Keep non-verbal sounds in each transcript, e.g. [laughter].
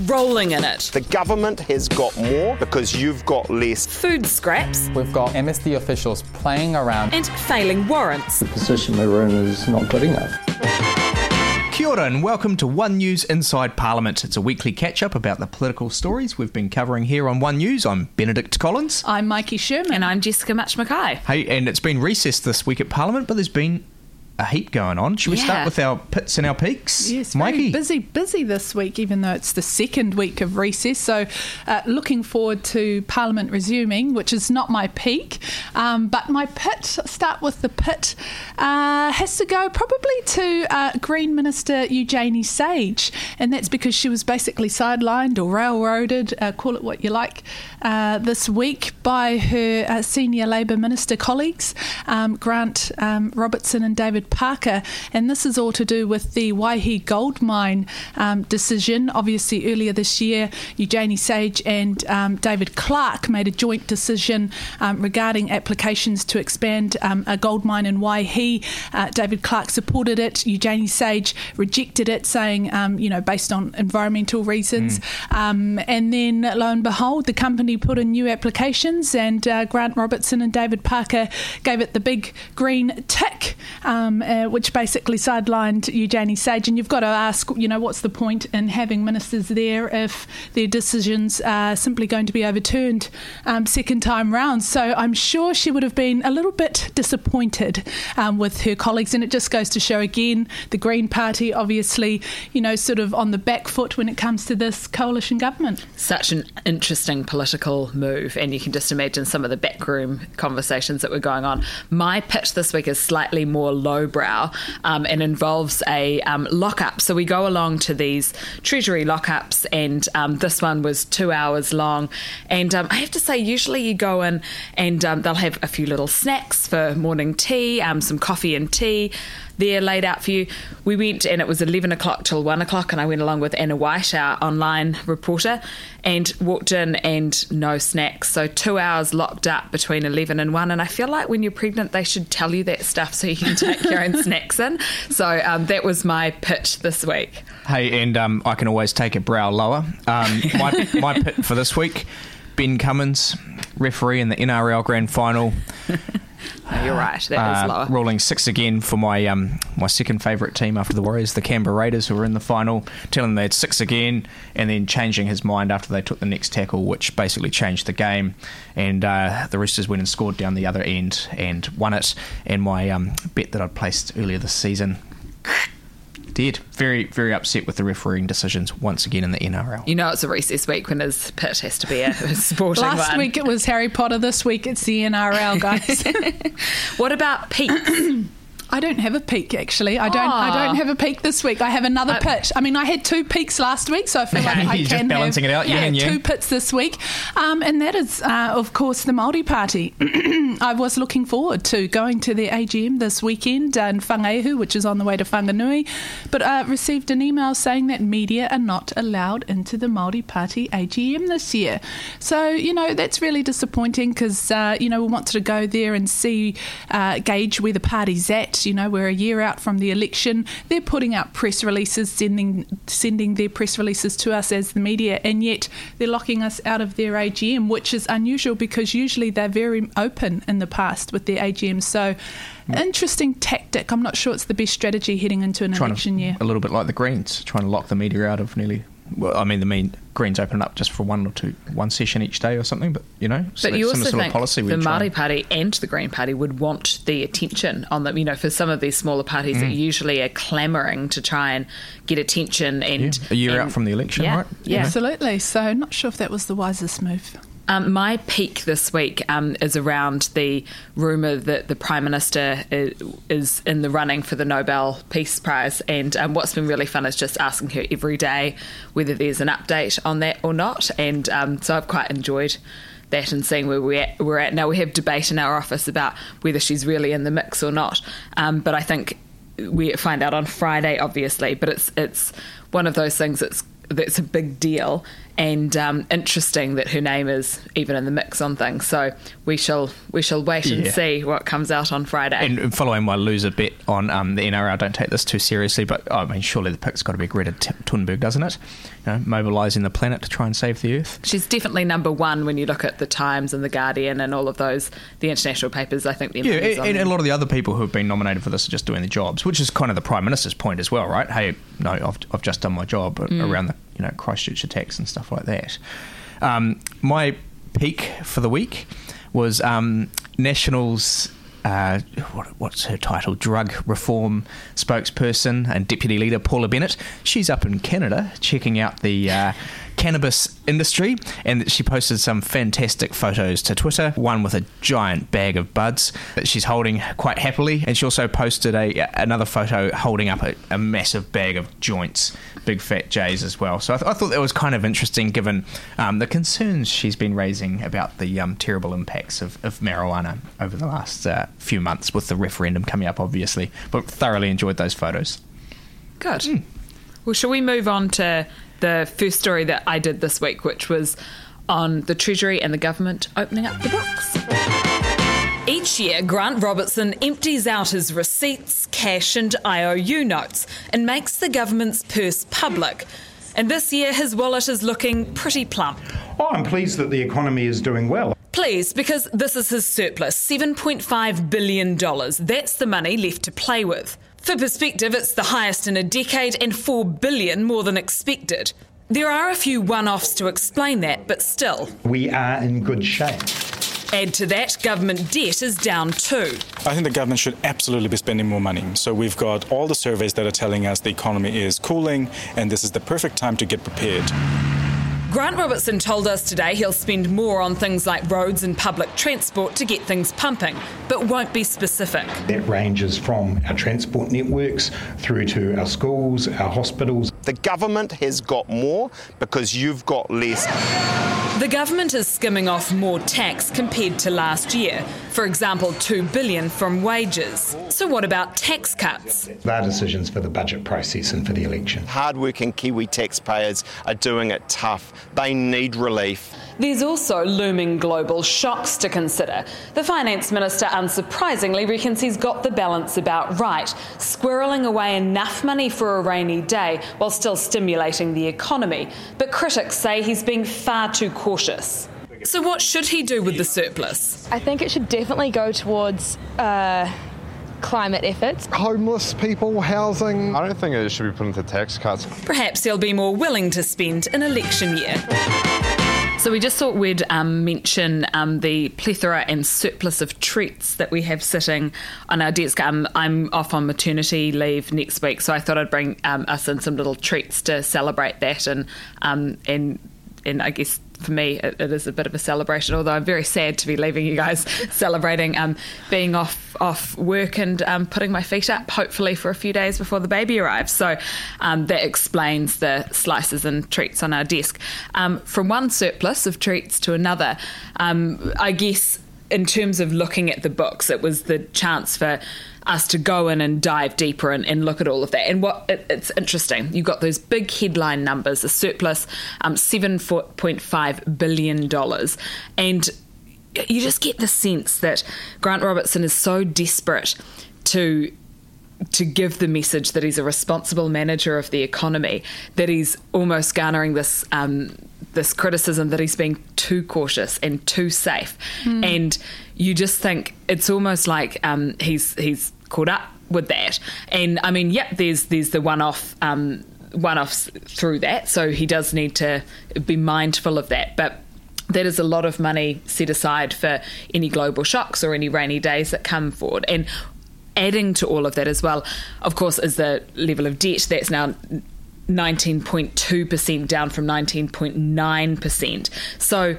rolling in it. The government has got more because you've got less. Food scraps. We've got MSD officials playing around. And failing warrants. The position we're in is not good enough. Kia ora and welcome to One News Inside Parliament. It's a weekly catch up about the political stories we've been covering here on One News. I'm Benedict Collins. I'm Mikey Sherman. And I'm Jessica Mutch McKay. Hey, and it's been recess this week at Parliament, but there's been a heap going on. Should we Yeah. start with our pits and our peaks? Yes, Mikey. very busy, busy this week, even though it's the second week of recess. So, uh, looking forward to Parliament resuming, which is not my peak. Um, but my pit, start with the pit, uh, has to go probably to uh, Green Minister Eugenie Sage. And that's because she was basically sidelined or railroaded, uh, call it what you like, uh, this week by her uh, senior Labour Minister colleagues, um, Grant um, Robertson and David Parker. And this is all to do with the Waihi gold mine um, decision. Obviously, earlier this year, Eugenie Sage and um, David Clark made a joint decision um, regarding applications to expand um, a gold mine in Waihi. Uh, David Clark supported it. Eugenie Sage rejected it, saying, um, you know, based on environmental reasons. Um, and then, lo and behold, the company put in new applications, and uh, Grant Robertson and David Parker gave it the big green tick, um, uh, which basically sidelined Eugenie Sage. And you've got to ask, you know, what's the point in having ministers there if their decisions are simply going to be overturned um, second time round? So I'm sure she would have been a little bit disappointed um, with her colleagues. And it just goes to show again the Green Party, obviously, you know, sort of on the back foot when it comes to this coalition government. Such an interesting political move, and you can just imagine some of the backroom conversations that were going on. My pitch this week is slightly more lowbrow um, and involves a um, lockup. So we go along to these Treasury lockups, and um, this one was two hours long. And um, I have to say, usually you go in and um, they'll have a few little snacks for morning tea, um, some coffee and tea there laid out for you. We went and it was 11 o'clock till 1 o'clock, and I went along with Anna Whyte, our online reporter, and walked in and no snacks. So two hours locked up between 11 and 1. And I feel like when you're pregnant, they should tell you that stuff so you can take your own [laughs] snacks in. So um, that was my pitch this week. Hey, and um, I can always take a brow lower. Um, [laughs] my, my pit for this week Ben Cummins, referee in the NRL Grand Final. No, you're right. That is Uh, lower. ruling six again for my um, my second favourite team after the Warriors, the Canberra Raiders, who were in the final, telling them they had six again, and then changing his mind after they took the next tackle, which basically changed the game. And uh, the Roosters went and scored down the other end and won it. And my um, bet that I'd placed earlier this season. Did very very upset with the refereeing decisions once again in the NRL. You know it's a recess week when his pitch has to be a, a [laughs] sporting Last one. week it was Harry Potter. This week it's the NRL, guys. [laughs] [laughs] What about peaks? I don't have a peak actually. I don't. I don't have a peak this week. I have another Uh, pitch. I mean, I had two peaks last week, so I feel like I can balancing have, it out, Yeah, and two pits this week, um, and that is, uh, of course, the Maori Party. [clears throat] I was looking forward to going to their AGM this weekend in Whangaehu, which is on the way to Whanganui, but uh, received an email saying that media are not allowed into the Maori Party AGM this year. So you know that's really disappointing because uh, you know we wanted to go there and see, uh, gauge where the party's at. You know we're a year out from the election. They're putting out press releases, sending sending their press releases to us as the media, and yet they're locking us out of their AGM, which is unusual because usually they're very open in the past with their AGM. So. Mm. Interesting tactic. I'm not sure it's the best strategy heading into an trying election to, year. a little bit like the Greens, trying to lock the media out of nearly. Well, I mean, the mean Greens open up just for one or two, one session each day or something. But you know, so you also sort think of policy the try Māori Party and the Green Party would want the attention on them. You know, for some of these smaller parties Mm. that usually are clamouring to try and get attention and Yeah, a year and- out from the election, yeah, right? Yeah. Absolutely. So, not sure if that was the wisest move. Um, my peak this week um, is around the rumour that the Prime Minister is, is in the running for the Nobel Peace Prize. And um, what's been really fun is just asking her every day whether there's an update on that or not. And um, so I've quite enjoyed that and seeing where we're at, we're at. Now, we have debate in our office about whether she's really in the mix or not. Um, but I think we find out on Friday, obviously. But it's it's one of those things that's that's a big deal and um, interesting that her name is even in the mix on things. So we shall we shall wait and Yeah. see what comes out on Friday. And following my loser bet on um, the NRL, don't take this too seriously, but I mean, surely the pick's got to be Greta Thunberg, doesn't it? You know, mobilising the planet to try and save the Earth. She's definitely number one when you look at the Times and the Guardian and all of those the international papers. I think the Yeah, and, and a lot of the other people who have been nominated for this are just doing their jobs, which is kind of the Prime Minister's point as well, right? Hey, no, I've, I've just done my job around the you know Christchurch attacks and stuff like that. Um, my peak for the week was um, Nationals. Uh, what, what's her title? Drug reform spokesperson and deputy leader Paula Bennett. She's up in Canada checking out the uh, cannabis industry, and she posted some fantastic photos to Twitter. One with a giant bag of buds that she's holding quite happily, and she also posted a another photo holding up a, a massive bag of joints, big fat J's as well. So I, th- I thought that was kind of interesting, given um, the concerns she's been raising about the um, terrible impacts of, of marijuana over the last uh, few months, with the referendum coming up, obviously. But thoroughly enjoyed those photos. Good. Hmm. Well, shall we move on to the first story that I did this week, which was on the Treasury and the government opening up the books? Each year, Grant Robertson empties out his receipts, cash, and IOU notes and makes the government's purse public. And this year, his wallet is looking pretty plump. Oh, I'm pleased that the economy is doing well. Please, because this is his surplus $7.5 billion. That's the money left to play with. For perspective, it's the highest in a decade and 4 billion more than expected. There are a few one offs to explain that, but still. We are in good shape. Add to that, government debt is down too. I think the government should absolutely be spending more money. So we've got all the surveys that are telling us the economy is cooling, and this is the perfect time to get prepared. Grant Robertson told us today he'll spend more on things like roads and public transport to get things pumping, but won't be specific. That ranges from our transport networks through to our schools, our hospitals. The government has got more because you've got less. The government is skimming off more tax compared to last year. For example, 2 billion from wages. So what about tax cuts? They're decisions for the budget process and for the election. Hardworking Kiwi taxpayers are doing it tough. They need relief. There's also looming global shocks to consider. The finance minister unsurprisingly reckons he's got the balance about right, squirreling away enough money for a rainy day while still stimulating the economy. But critics say he's being far too cautious. So what should he do with the surplus? I think it should definitely go towards uh, climate efforts. homeless people, housing. I don't think it should be put into tax cuts. Perhaps he'll be more willing to spend an election year. So we just thought we'd um, mention um, the plethora and surplus of treats that we have sitting on our desk. Um, I'm off on maternity leave next week, so I thought I'd bring um, us in some little treats to celebrate that, and um, and and I guess for me it, it is a bit of a celebration. Although I'm very sad to be leaving you guys [laughs] celebrating um, being off off work and um, putting my feet up, hopefully for a few days before the baby arrives. So um, that explains the slices and treats on our desk. Um, from one surplus of treats to another, um, I guess in terms of looking at the books, it was the chance for us to go in and dive deeper and, and look at all of that. And what it, it's interesting, you've got those big headline numbers, a surplus, um, seven point five billion dollars, and you just get the sense that Grant Robertson is so desperate to to give the message that he's a responsible manager of the economy that he's almost garnering this um, this criticism that he's being too cautious and too safe, and you just think it's almost like um, he's he's caught up with that. And I mean, yep, there's there's the one off. Um, one-offs through that, so he does need to be mindful of that. But that is a lot of money set aside for any global shocks or any rainy days that come forward. And adding to all of that as well, of course, is the level of debt that's now 19.2% down from 19.9%. So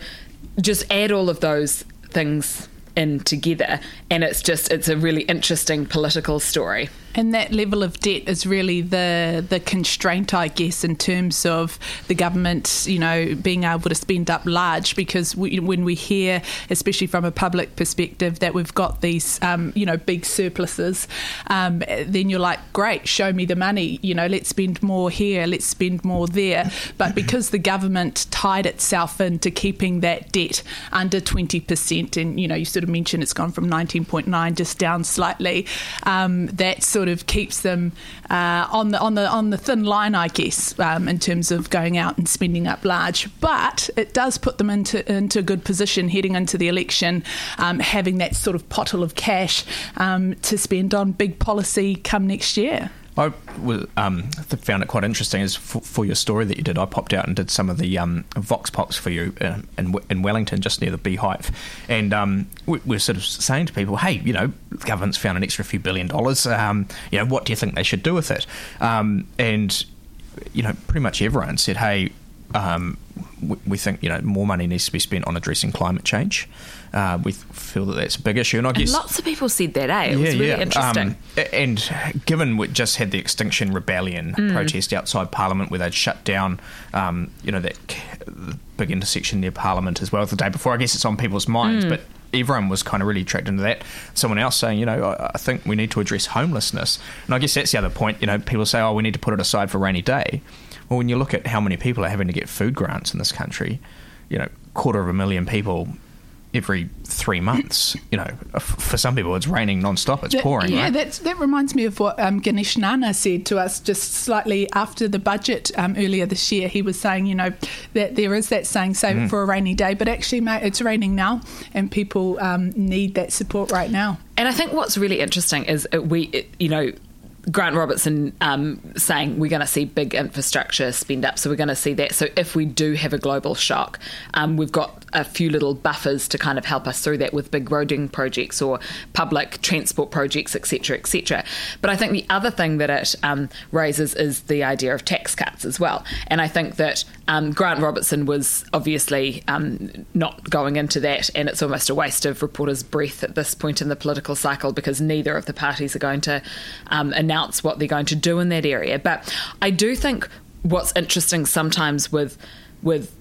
just add all of those things in together and it's just it's a really interesting political story And that level of debt is really the the constraint, I guess, in terms of the government, you know, being able to spend up large. Because we, when we hear, especially from a public perspective, that we've got these, um, you know, big surpluses, um, then you're like, great, show me the money. You know, let's spend more here, let's spend more there. But because the government tied itself into keeping that debt under 20%, and you know, you sort of mentioned it's gone from 19.9 just down slightly. Um, that sort of keeps them uh, on the on the on the thin line, I guess, um, in terms of going out and spending up large. But it does put them into into a good position heading into the election, um, having that sort of pottle of cash um, to spend on big policy come next year. I um, found it quite interesting as for, for, your story that you did. I popped out and did some of the um, vox pops for you uh, in, in, Wellington, just near the Beehive, and um, we, are sort of saying to people, "Hey, you know, the government's found an extra few billion dollars. Um, you know, what do you think they should do with it?" Um, and you know, pretty much everyone said, "Hey." Um, we think you know more money needs to be spent on addressing climate change. Uh, we feel that that's a big issue, and I guess and lots of people said that. Eh, it yeah, was really yeah. interesting. Um, and given we just had the Extinction Rebellion mm. protest outside Parliament, where they'd shut down, um, you know, that big intersection near Parliament as well the day before. I guess it's on people's minds, mm. but everyone was kind of really attracted to that. Someone else saying, you know, I, think we need to address homelessness. And I guess that's the other point. You know, people say, oh, we need to put it aside for rainy day. Well, when you look at how many people are having to get food grants in this country, you know, quarter of a million people every three months. You know, for some people, it's raining non-stop. It's that, pouring. Yeah, right? that's, that reminds me of what um, Ganesh Nana said to us just slightly after the budget um, earlier this year. He was saying, you know, that there is that saying, save mm. it for a rainy day, but actually, mate, it's raining now, and people um, need that support right now. And I think what's really interesting is we, it, you know, Grant Robertson um, saying we're going to see big infrastructure spend up, so we're going to see that. So if we do have a global shock, um, we've got a few little buffers to kind of help us through that with big roading projects or public transport projects, etc., etc. But I think the other thing that it um, raises is the idea of tax cuts as well. And I think that um, Grant Robertson was obviously um, not going into that, and it's almost a waste of reporters' breath at this point in the political cycle because neither of the parties are going to um, announce what they're going to do in that area. But I do think what's interesting sometimes with with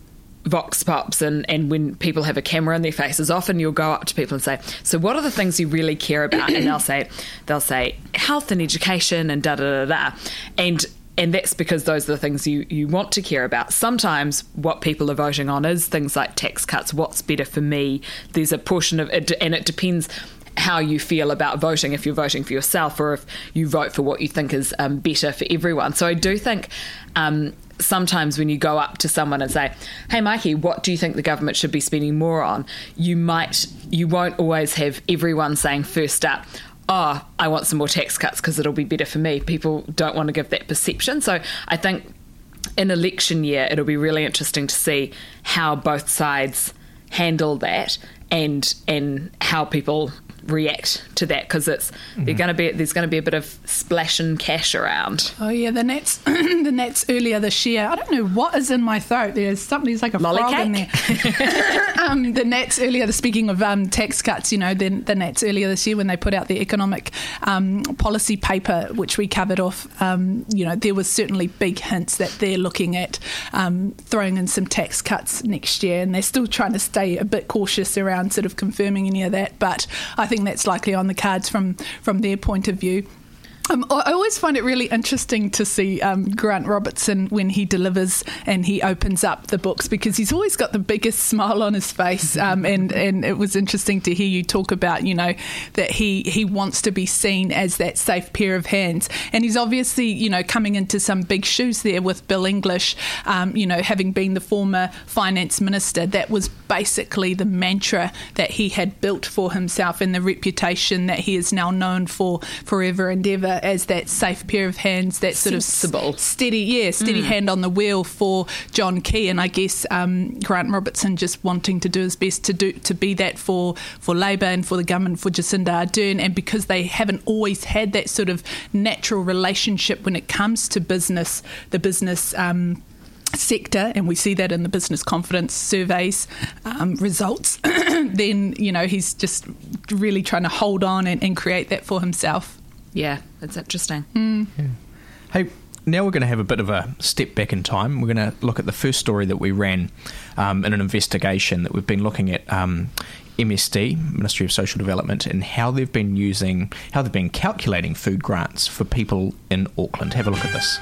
vox pops and, and when people have a camera in their faces, often you'll go up to people and say, So what are the things you really care about? And they'll say they'll say health and education and da da da da. And and that's because those are the things you, you want to care about. Sometimes what people are voting on is things like tax cuts, what's better for me. There's a portion of it, and it depends how you feel about voting if you're voting for yourself or if you vote for what you think is um, better for everyone. So I do think um, sometimes when you go up to someone and say, "Hey, Mikey, what do you think the government should be spending more on?" You might you won't always have everyone saying first up. Oh, I want some more tax cuts because it'll be better for me. People don't want to give that perception. So I think in election year, it'll be really interesting to see how both sides handle that and and how people react to that because it's mm-hmm. they're going to be there's going to be a bit of splash and cash around. Oh yeah, the Nats [clears throat] the Nats earlier this year. I don't know what is in my throat. There's something there's like a Lolly frog cake? in there. [laughs] um, the Nats earlier. Speaking of um, tax cuts, you know, the, the Nats earlier this year when they put out the economic um, policy paper, which we covered off. Um, you know, there was certainly big hints that they're looking at um, throwing in some tax cuts next year, and they're still trying to stay a bit cautious around sort of confirming any of that. But I think that's likely on the cards from from their point of view. Um, I always find it really interesting to see um, Grant Robertson when he delivers and he opens up the books because he's always got the biggest [laughs] smile on his face. Um, and, and it was interesting to hear you talk about, you know, that he, he wants to be seen as that safe pair of hands. And he's obviously, you know, coming into some big shoes there with Bill English, um, you know, having been the former finance minister. That was basically the mantra that he had built for himself and the reputation that he is now known for forever and ever as that safe pair of hands, that sort Sensible. of steady, yeah, steady mm. hand on the wheel for John Key. And I guess um, Grant Robertson just wanting to do his best to do to be that for for Labour and for the government for Jacinda Ardern. And because they haven't always had that sort of natural relationship when it comes to business, the business. Um, sector, and we see that in the business confidence surveys um, results, [coughs] then you know he's just really trying to hold on and, and create that for himself. Yeah, It's interesting. Mm. Yeah. Hey, now we're going to have a bit of a step back in time. We're going to look at the first story that we ran um, in an investigation that we've been looking at um, MSD, Ministry of Social Development, and how they've been using, how they've been calculating food grants for people in Auckland. Have a look at this.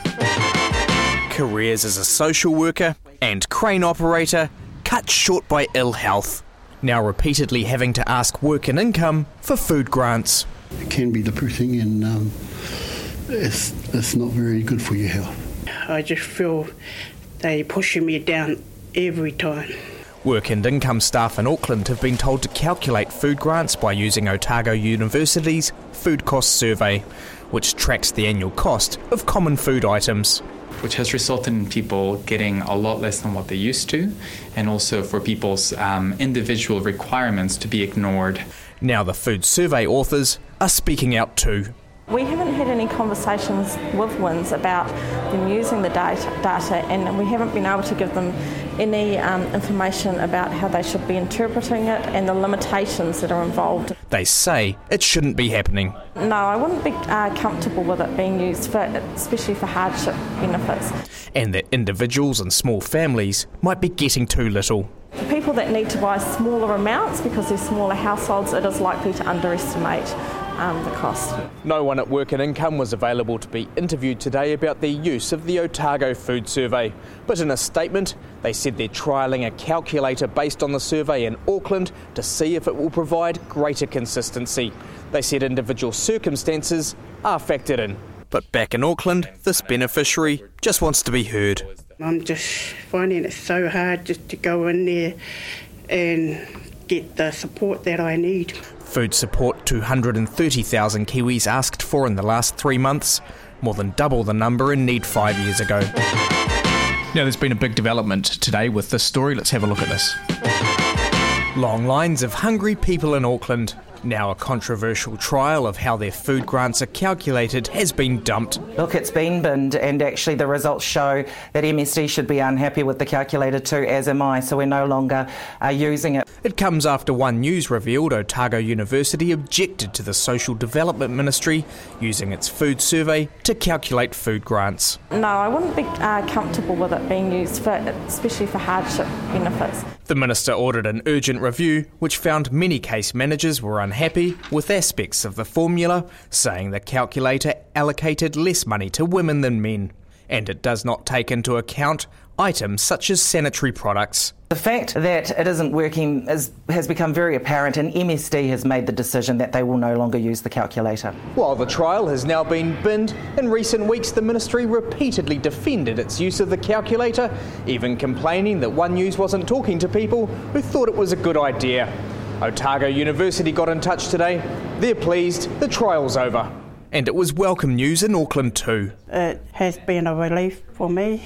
Careers as a social worker and crane operator cut short by ill health. Now repeatedly having to ask work and income for food grants. It can be depressing and um, it's, it's not very good for your health. I just feel they pushing me down every time. Work and income staff in Auckland have been told to calculate food grants by using Otago University's Food Cost Survey, which tracks the annual cost of common food items. Which has resulted in people getting a lot less than what they used to, and also for people's um, individual requirements to be ignored. Now, the food survey authors are speaking out too. We haven't had any conversations with WINZ about them using the data, data and we haven't been able to give them any um, information about how they should be interpreting it and the limitations that are involved. They say it shouldn't be happening. No, I wouldn't be uh, comfortable with it being used, for, especially for hardship benefits. And that individuals and small families might be getting too little. For people that need to buy smaller amounts because they're smaller households, it is likely to underestimate um, the cost. No one at Work and Income was available to be interviewed today about their use of the Otago Food Survey. But in a statement, they said they're trialling a calculator based on the survey in Auckland to see if it will provide greater consistency. They said individual circumstances are factored in. But back in Auckland, this beneficiary just wants to be heard. I'm just finding it so hard just to go in there and get the support that I need. Food support 230,000 Kiwis asked for in the last three months, more than double the number in need five years ago. Now, there's been a big development today with this story. Let's have a look at this. Long lines of hungry people in Auckland. Now, a controversial trial of how their food grants are calculated has been dumped. Look, it's been binned, and actually, the results show that MSD should be unhappy with the calculator too, as am I, so we're no longer uh, using it. It comes after One News revealed Otago University objected to the Social Development Ministry using its food survey to calculate food grants. No, I wouldn't be uh, comfortable with it being used, for, especially for hardship benefits. The minister ordered an urgent review, which found many case managers were unhappy with aspects of the formula, saying the calculator allocated less money to women than men, and it does not take into account items such as sanitary products. The fact that it isn't working is, has become very apparent, and MSD has made the decision that they will no longer use the calculator. While the trial has now been binned, in recent weeks the ministry repeatedly defended its use of the calculator, even complaining that One News wasn't talking to people who thought it was a good idea. Otago University got in touch today. They're pleased the trial's over. And it was welcome news in Auckland too. It has been a relief for me.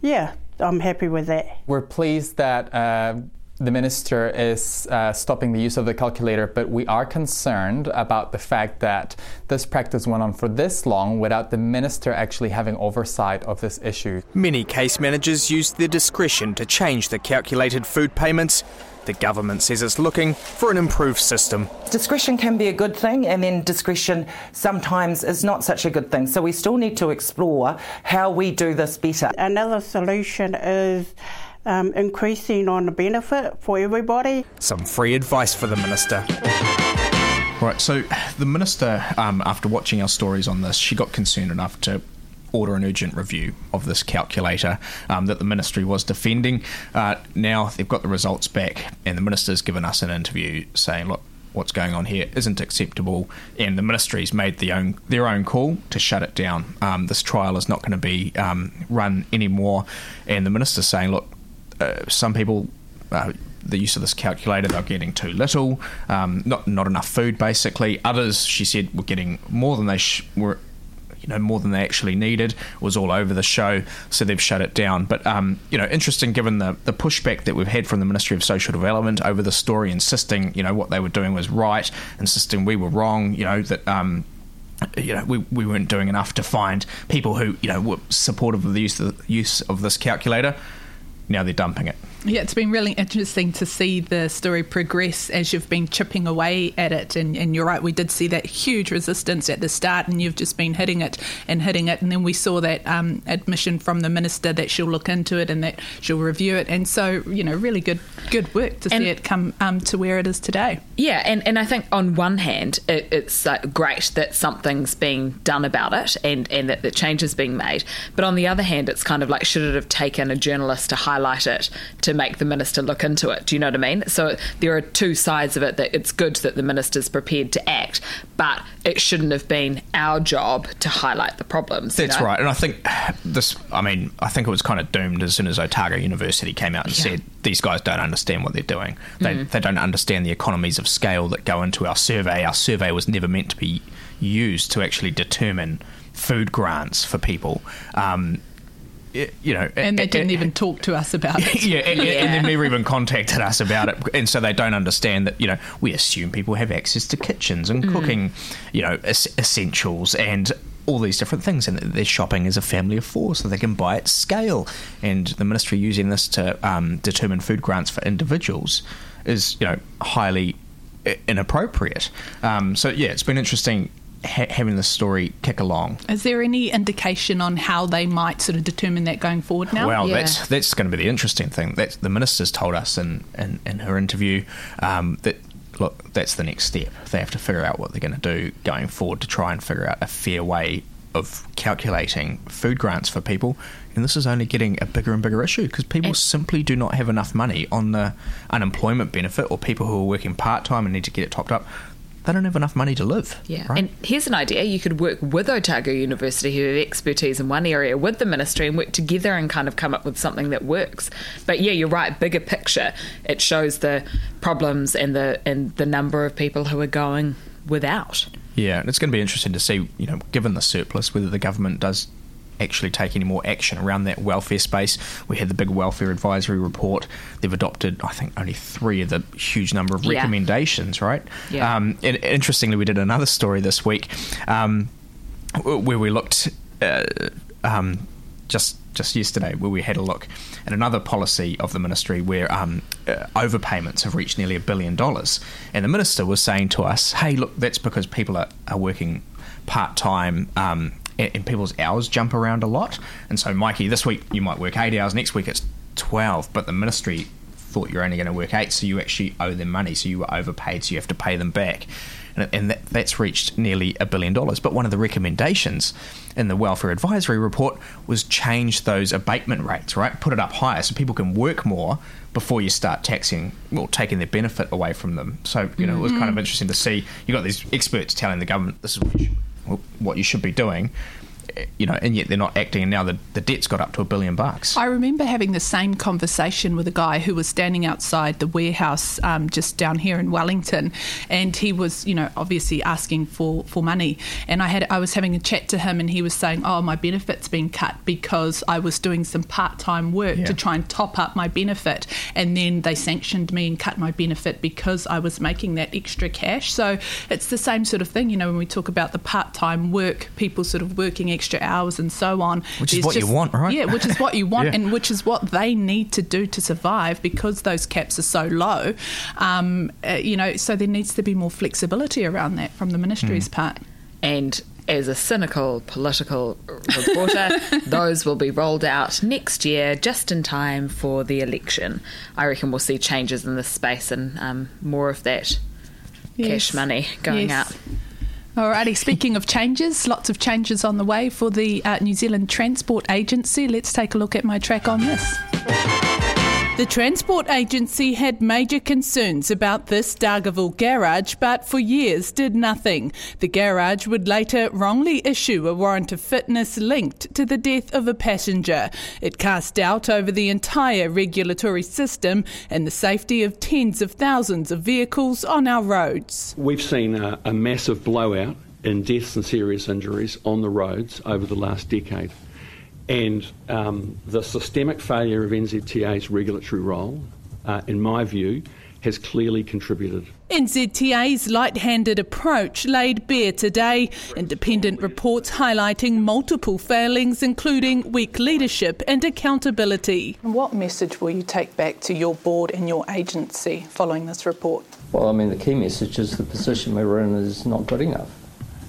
Yeah, I'm happy with that. We're pleased that uh, the minister is uh, stopping the use of the calculator, but we are concerned about the fact that this practice went on for this long without the minister actually having oversight of this issue. Many case managers used their discretion to change the calculated food payments. The government says it's looking for an improved system. Discretion can be a good thing, and then discretion sometimes is not such a good thing. So we still need to explore how we do this better. Another solution is um, increasing on the benefit for everybody. Some free advice for the minister. Right, so the minister, um, after watching our stories on this, she got concerned enough to order an urgent review of this calculator um, that the ministry was defending. Uh, now they've got the results back, and the minister's given us an interview saying, look, what's going on here isn't acceptable, and the ministry's made the own, their own call to shut it down. Um, this trial is not going to be um, run anymore, and the minister's saying, look, uh, some people. Uh, the use of this calculator, they're getting too little, um, not not enough food, basically. Others, she said, were getting more than they sh- were you know more than they actually needed was all over the show so they've shut it down but um, you know interesting given the, the pushback that we've had from the ministry of social development over the story insisting you know what they were doing was right insisting we were wrong you know that um, you know, we, we weren't doing enough to find people who, you know, were supportive of the use of, the use of this calculator. Now they're dumping it. Yeah, it's been really interesting to see the story progress as you've been chipping away at it. And, and, you're right, we did see that huge resistance at the start, and you've just been hitting it and hitting it. And then we saw that um, admission from the minister that she'll look into it and that she'll review it. And so, you know, really good good work to and, see it come um, to where it is today. Yeah, and, and I think on one hand, it, it's uh, great that something's being done about it and, and that the change is being made. But on the other hand, it's kind of like, should it have taken a journalist to highlight it to make the minister look into it. Do you know what I mean? So there are two sides of it that it's good that the minister's prepared to act, but it shouldn't have been our job to highlight the problems. That's know? right. And I think this, I mean, I think it was kind of doomed as soon as Otago University came out and yeah. said, these guys don't understand what they're doing. They, mm. they don't understand the economies of scale that go into our survey. Our survey was never meant to be used to actually determine food grants for people. Um, you know, and they didn't even talk to us about [laughs] it. yeah, and, yeah. and, they never even contacted us about it, and so they don't understand that. You know, we assume people have access to kitchens and mm. cooking, you know, es- essentials and all these different things, and they're shopping as a family of four, so they can buy at scale. And the ministry using this to um, determine food grants for individuals is, you know, highly inappropriate. Um, so yeah, it's been interesting ha- having the story kick along. Is there any indication on how they might sort of determine that going forward now? Well, yeah. that's that's going to be the interesting thing. That's, the minister's told us in, in, in her interview um, that look, that's the next step. They have to figure out what they're going to do going forward to try and figure out a fair way of calculating food grants for people. And this is only getting a bigger and bigger issue because people and simply do not have enough money on the unemployment benefit or people who are working part time and need to get it topped up they don't have enough money to live. Yeah. Right? And here's an idea you could work with Otago University, who have expertise in one area, with the ministry and work together and kind of come up with something that works. But yeah, you're right, bigger picture. It shows the problems and the and the number of people who are going without. Yeah, and it's going to be interesting to see, you know, given the surplus, whether the government does actually take any more action around that welfare space. We had the big welfare advisory report. They've adopted, I think, only three of the huge number of recommendations, right? Yeah. Um, and interestingly, we did another story this week um, where we looked uh, um, just just yesterday where we had a look at another policy of the ministry where um, uh, overpayments have reached nearly a billion dollars. And the minister was saying to us, hey, look, that's because people are, are working part time um, and people's hours jump around a lot. And so, Mikey, this week you might work eight hours, next week it's 12, but the ministry thought you're only going to work eight, so you actually owe them money, so you were overpaid, so you have to pay them back. And, and that, that's reached nearly a billion dollars. But one of the recommendations in the Welfare Advisory Report was change those abatement rates, right? Put it up higher so people can work more before you start taxing or taking their benefit away from them. So, you know, mm-hmm. it was kind of mm-hmm. interesting to see you got these experts telling the government this is what you should what you should be doing you know, and yet they're not acting. And now the, the debt's got up to a billion bucks. I remember having the same conversation with a guy who was standing outside the warehouse um, just down here in Wellington, and he was, you know, obviously asking for, for money. And I had I was having a chat to him, and he was saying, "Oh, my benefit's been cut because I was doing some part time work yeah. to try and top up my benefit, and then they sanctioned me and cut my benefit because I was making that extra cash." So it's the same sort of thing, you know, when we talk about the part time work, people sort of working extra extra hours and so on. Which is what just, you want, right? Yeah, which is what you want, [laughs] yeah. and which is what they need to do to survive because those caps are so low. Um, uh, you know, so there needs to be more flexibility around that from the ministry's mm. part. And as a cynical political reporter, [laughs] those will be rolled out next year, just in time for the election. I reckon we'll see changes in this space and um, more of that yes. cash money going yes. out. Alrighty, speaking of changes, lots of changes on the way for the uh, New Zealand Transport Agency. Let's take a look at my track on this. The Transport Agency had major concerns about this Dargaville garage, but for years did nothing. The garage would later wrongly issue a warrant of fitness linked to the death of a passenger. It cast doubt over the entire regulatory system and the safety of tens of thousands of vehicles on our roads. We've seen a, a massive blowout in deaths and serious injuries on the roads over the last decade. And um, the systemic failure of NZTA's regulatory role, uh, in my view, has clearly contributed. NZTA's light handed approach laid bare today. Independent reports highlighting multiple failings, including weak leadership and accountability. What message will you take back to your board and your agency following this report? Well, I mean, the key message is the position we're in is not good enough.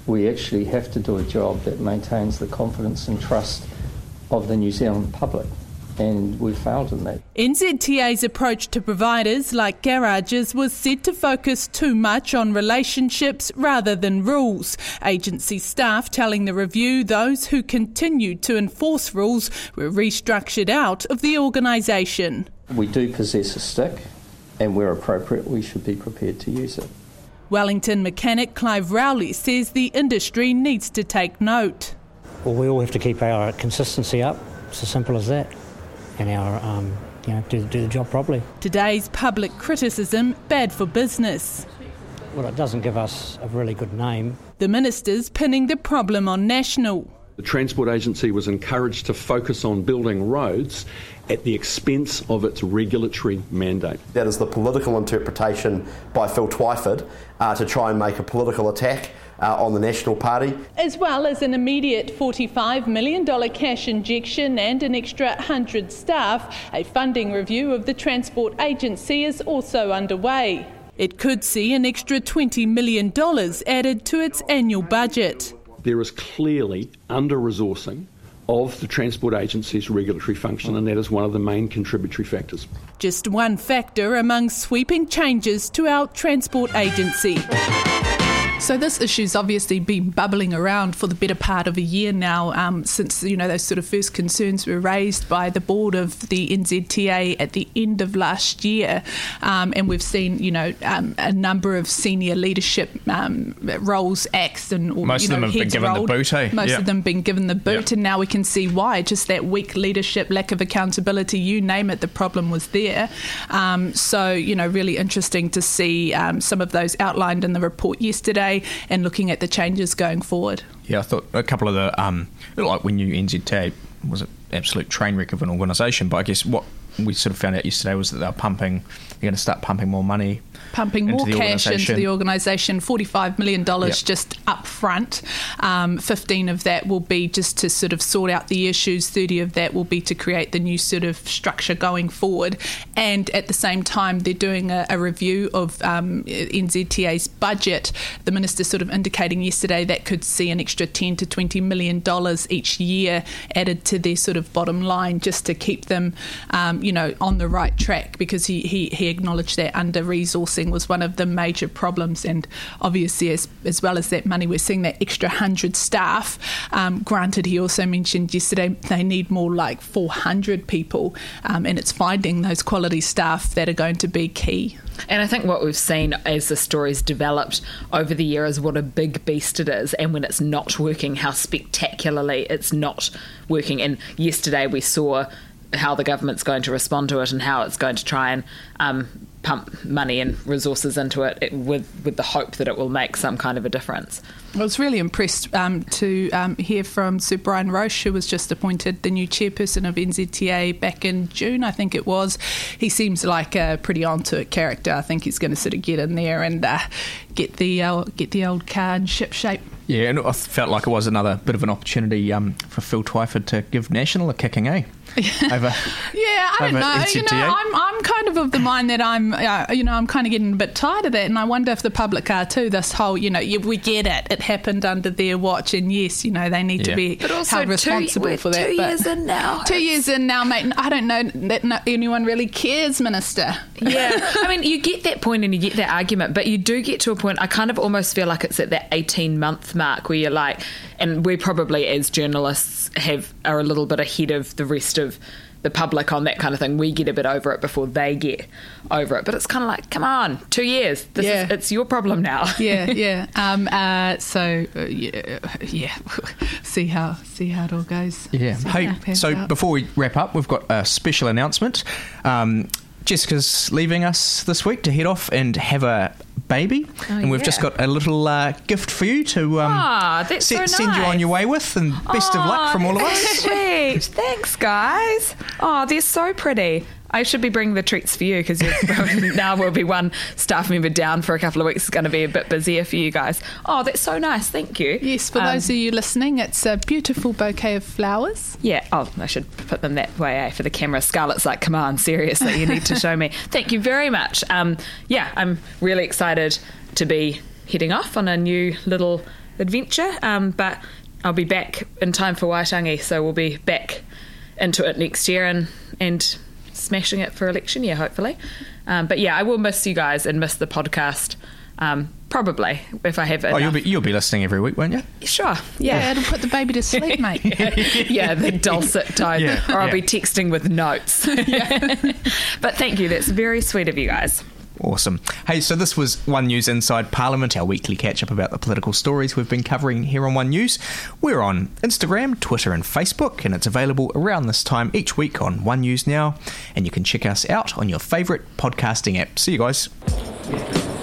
We actually have to do a job that maintains the confidence and trust of the New Zealand public and we failed in that. NZTA's approach to providers like garages was said to focus too much on relationships rather than rules. Agency staff telling the review those who continued to enforce rules were restructured out of the organisation. We do possess a stick, and where appropriate, we should be prepared to use it. Wellington mechanic Clive Rowley says the industry needs to take note. Well, we all have to keep our consistency up. It's as simple as that and our um, you know do, do the job properly. Today's public criticism bad for business. Well, it doesn't give us a really good name. The minister's pinning the problem on national. The Transport Agency was encouraged to focus on building roads at the expense of its regulatory mandate. That is the political interpretation by Phil Twyford uh, to try and make a political attack uh, on the National Party. As well as an immediate $45 million cash injection and an extra 100 staff, a funding review of the Transport Agency is also underway. It could see an extra $20 million added to its annual budget. There is clearly under resourcing of the Transport Agency's regulatory function, and that is one of the main contributory factors. Just one factor among sweeping changes to our Transport Agency. So this issue's obviously been bubbling around for the better part of a year now, um, since you know those sort of first concerns were raised by the board of the NZTA at the end of last year, um, and we've seen you know um, a number of senior leadership um, roles axed and most you know, of them have been given rolled. the boot. Eh? Most yeah. of them been given the boot, yeah. and now we can see why. Just that weak leadership, lack of accountability, you name it, the problem was there. Um, so you know, really interesting to see um, some of those outlined in the report yesterday and looking at the changes going forward. Yeah, I thought a couple of the um, like when you NZTA was an absolute train wreck of an organisation, but I guess what we sort of found out yesterday was that they're pumping, they're going to start pumping more money pumping more cash into the organisation, $45 million yep. just up front. Um, 15 of that will be just to sort of sort out the issues, 30 of that will be to create the new sort of structure going forward. And at the same time, they're doing a, a review of um, NZTA's budget. The minister sort of indicating yesterday that could see an extra 10 to 20 million dollars each year added to their sort of bottom line just to keep them, um, you know, on the right track because he, he, he acknowledged that under resourcing was one of the major problems. And obviously, as, as well as that money, we're seeing that extra 100 staff. Um, granted, he also mentioned yesterday they need more like 400 people, um, and it's finding those quality staff that are going to be key. And I think what we've seen as the story's developed over the year is what a big beast it is, and when it's not working, how spectacularly it's not working. And yesterday we saw how the government's going to respond to it and how it's going to try and um, pump money and resources into it, with with the hope that it will make some kind of a difference. I was really impressed um, to um, hear from Sir Brian Roche, who was just appointed the new chairperson of NZTA back in June, I think it was. He seems like a pretty onto it character. I think he's going to sort of get in there and uh, get the uh, get the old car in ship shape. Yeah, and I felt like it was another bit of an opportunity um, for Phil Twyford to give National a kicking, eh? [laughs] over, yeah, I don't know. NZTA. You know, I'm, I'm kind of of the mind that I'm, uh, you know, I'm kind of getting a bit tired of that, and I wonder if the public are too. This whole, you know, we get it. It happened under their watch, and yes, you know, they need yeah. to be held responsible two, for that. Two years in now. Two years in now, mate. I don't know that anyone really cares, Minister. Yeah, [laughs] I mean, you get that point and you get that argument, but you do get to a point. I kind of almost feel like it's at that 18 month mark where you're like, and we probably as journalists have are a little bit ahead of the rest of the public on that kind of thing. We get a bit over it before they get over it. But it's kind of like, come on, two years. This yeah. is, it's your problem now. [laughs] yeah, yeah. [laughs] Um, uh, so uh, yeah, [laughs] yeah. see how see how it all goes. Yeah. Hey, so out. before we wrap up, we've got a special announcement. Um, Jessica's leaving us this week to head off and have a baby, oh, and we've yeah. just got a little uh, gift for you to um, oh, that's so nice. send you on your way with, and best oh, of luck from all of us. Sweet, [laughs] thanks, guys. Oh, they're so pretty. I should be bringing the treats for you because [laughs] now we'll be one staff member down for a couple of weeks. It's going to be a bit busier for you guys. Oh, that's so nice. Thank you. Yes, for um, those of you listening, it's a beautiful bouquet of flowers. Yeah. Oh, I should put them that way eh, for the camera. Scarlett's like, come on, seriously, you need to show me. [laughs] Thank you very much. Um, yeah, I'm really excited to be heading off on a new little adventure. Um, but I'll be back in time for Waitangi, so we'll be back into it next year and and smashing it for election year, hopefully. Um, but yeah, I will miss you guys and miss the podcast. Um, probably if I have it. Oh, you'll be you'll be listening every week, won't you? Sure. Yeah, yeah it'll put the baby to sleep, [laughs] mate. yeah, yeah, the dulcet tone. Yeah, or I'll yeah. be texting with notes. [laughs] [laughs] but thank you. That's very sweet of you guys. Awesome. Hey, so this was One News Inside Parliament, our weekly catch up about the political stories we've been covering here on One News. We're on Instagram, Twitter, and Facebook, and it's available around this time each week on One News Now. And you can check us out on your favourite podcasting app. See you guys.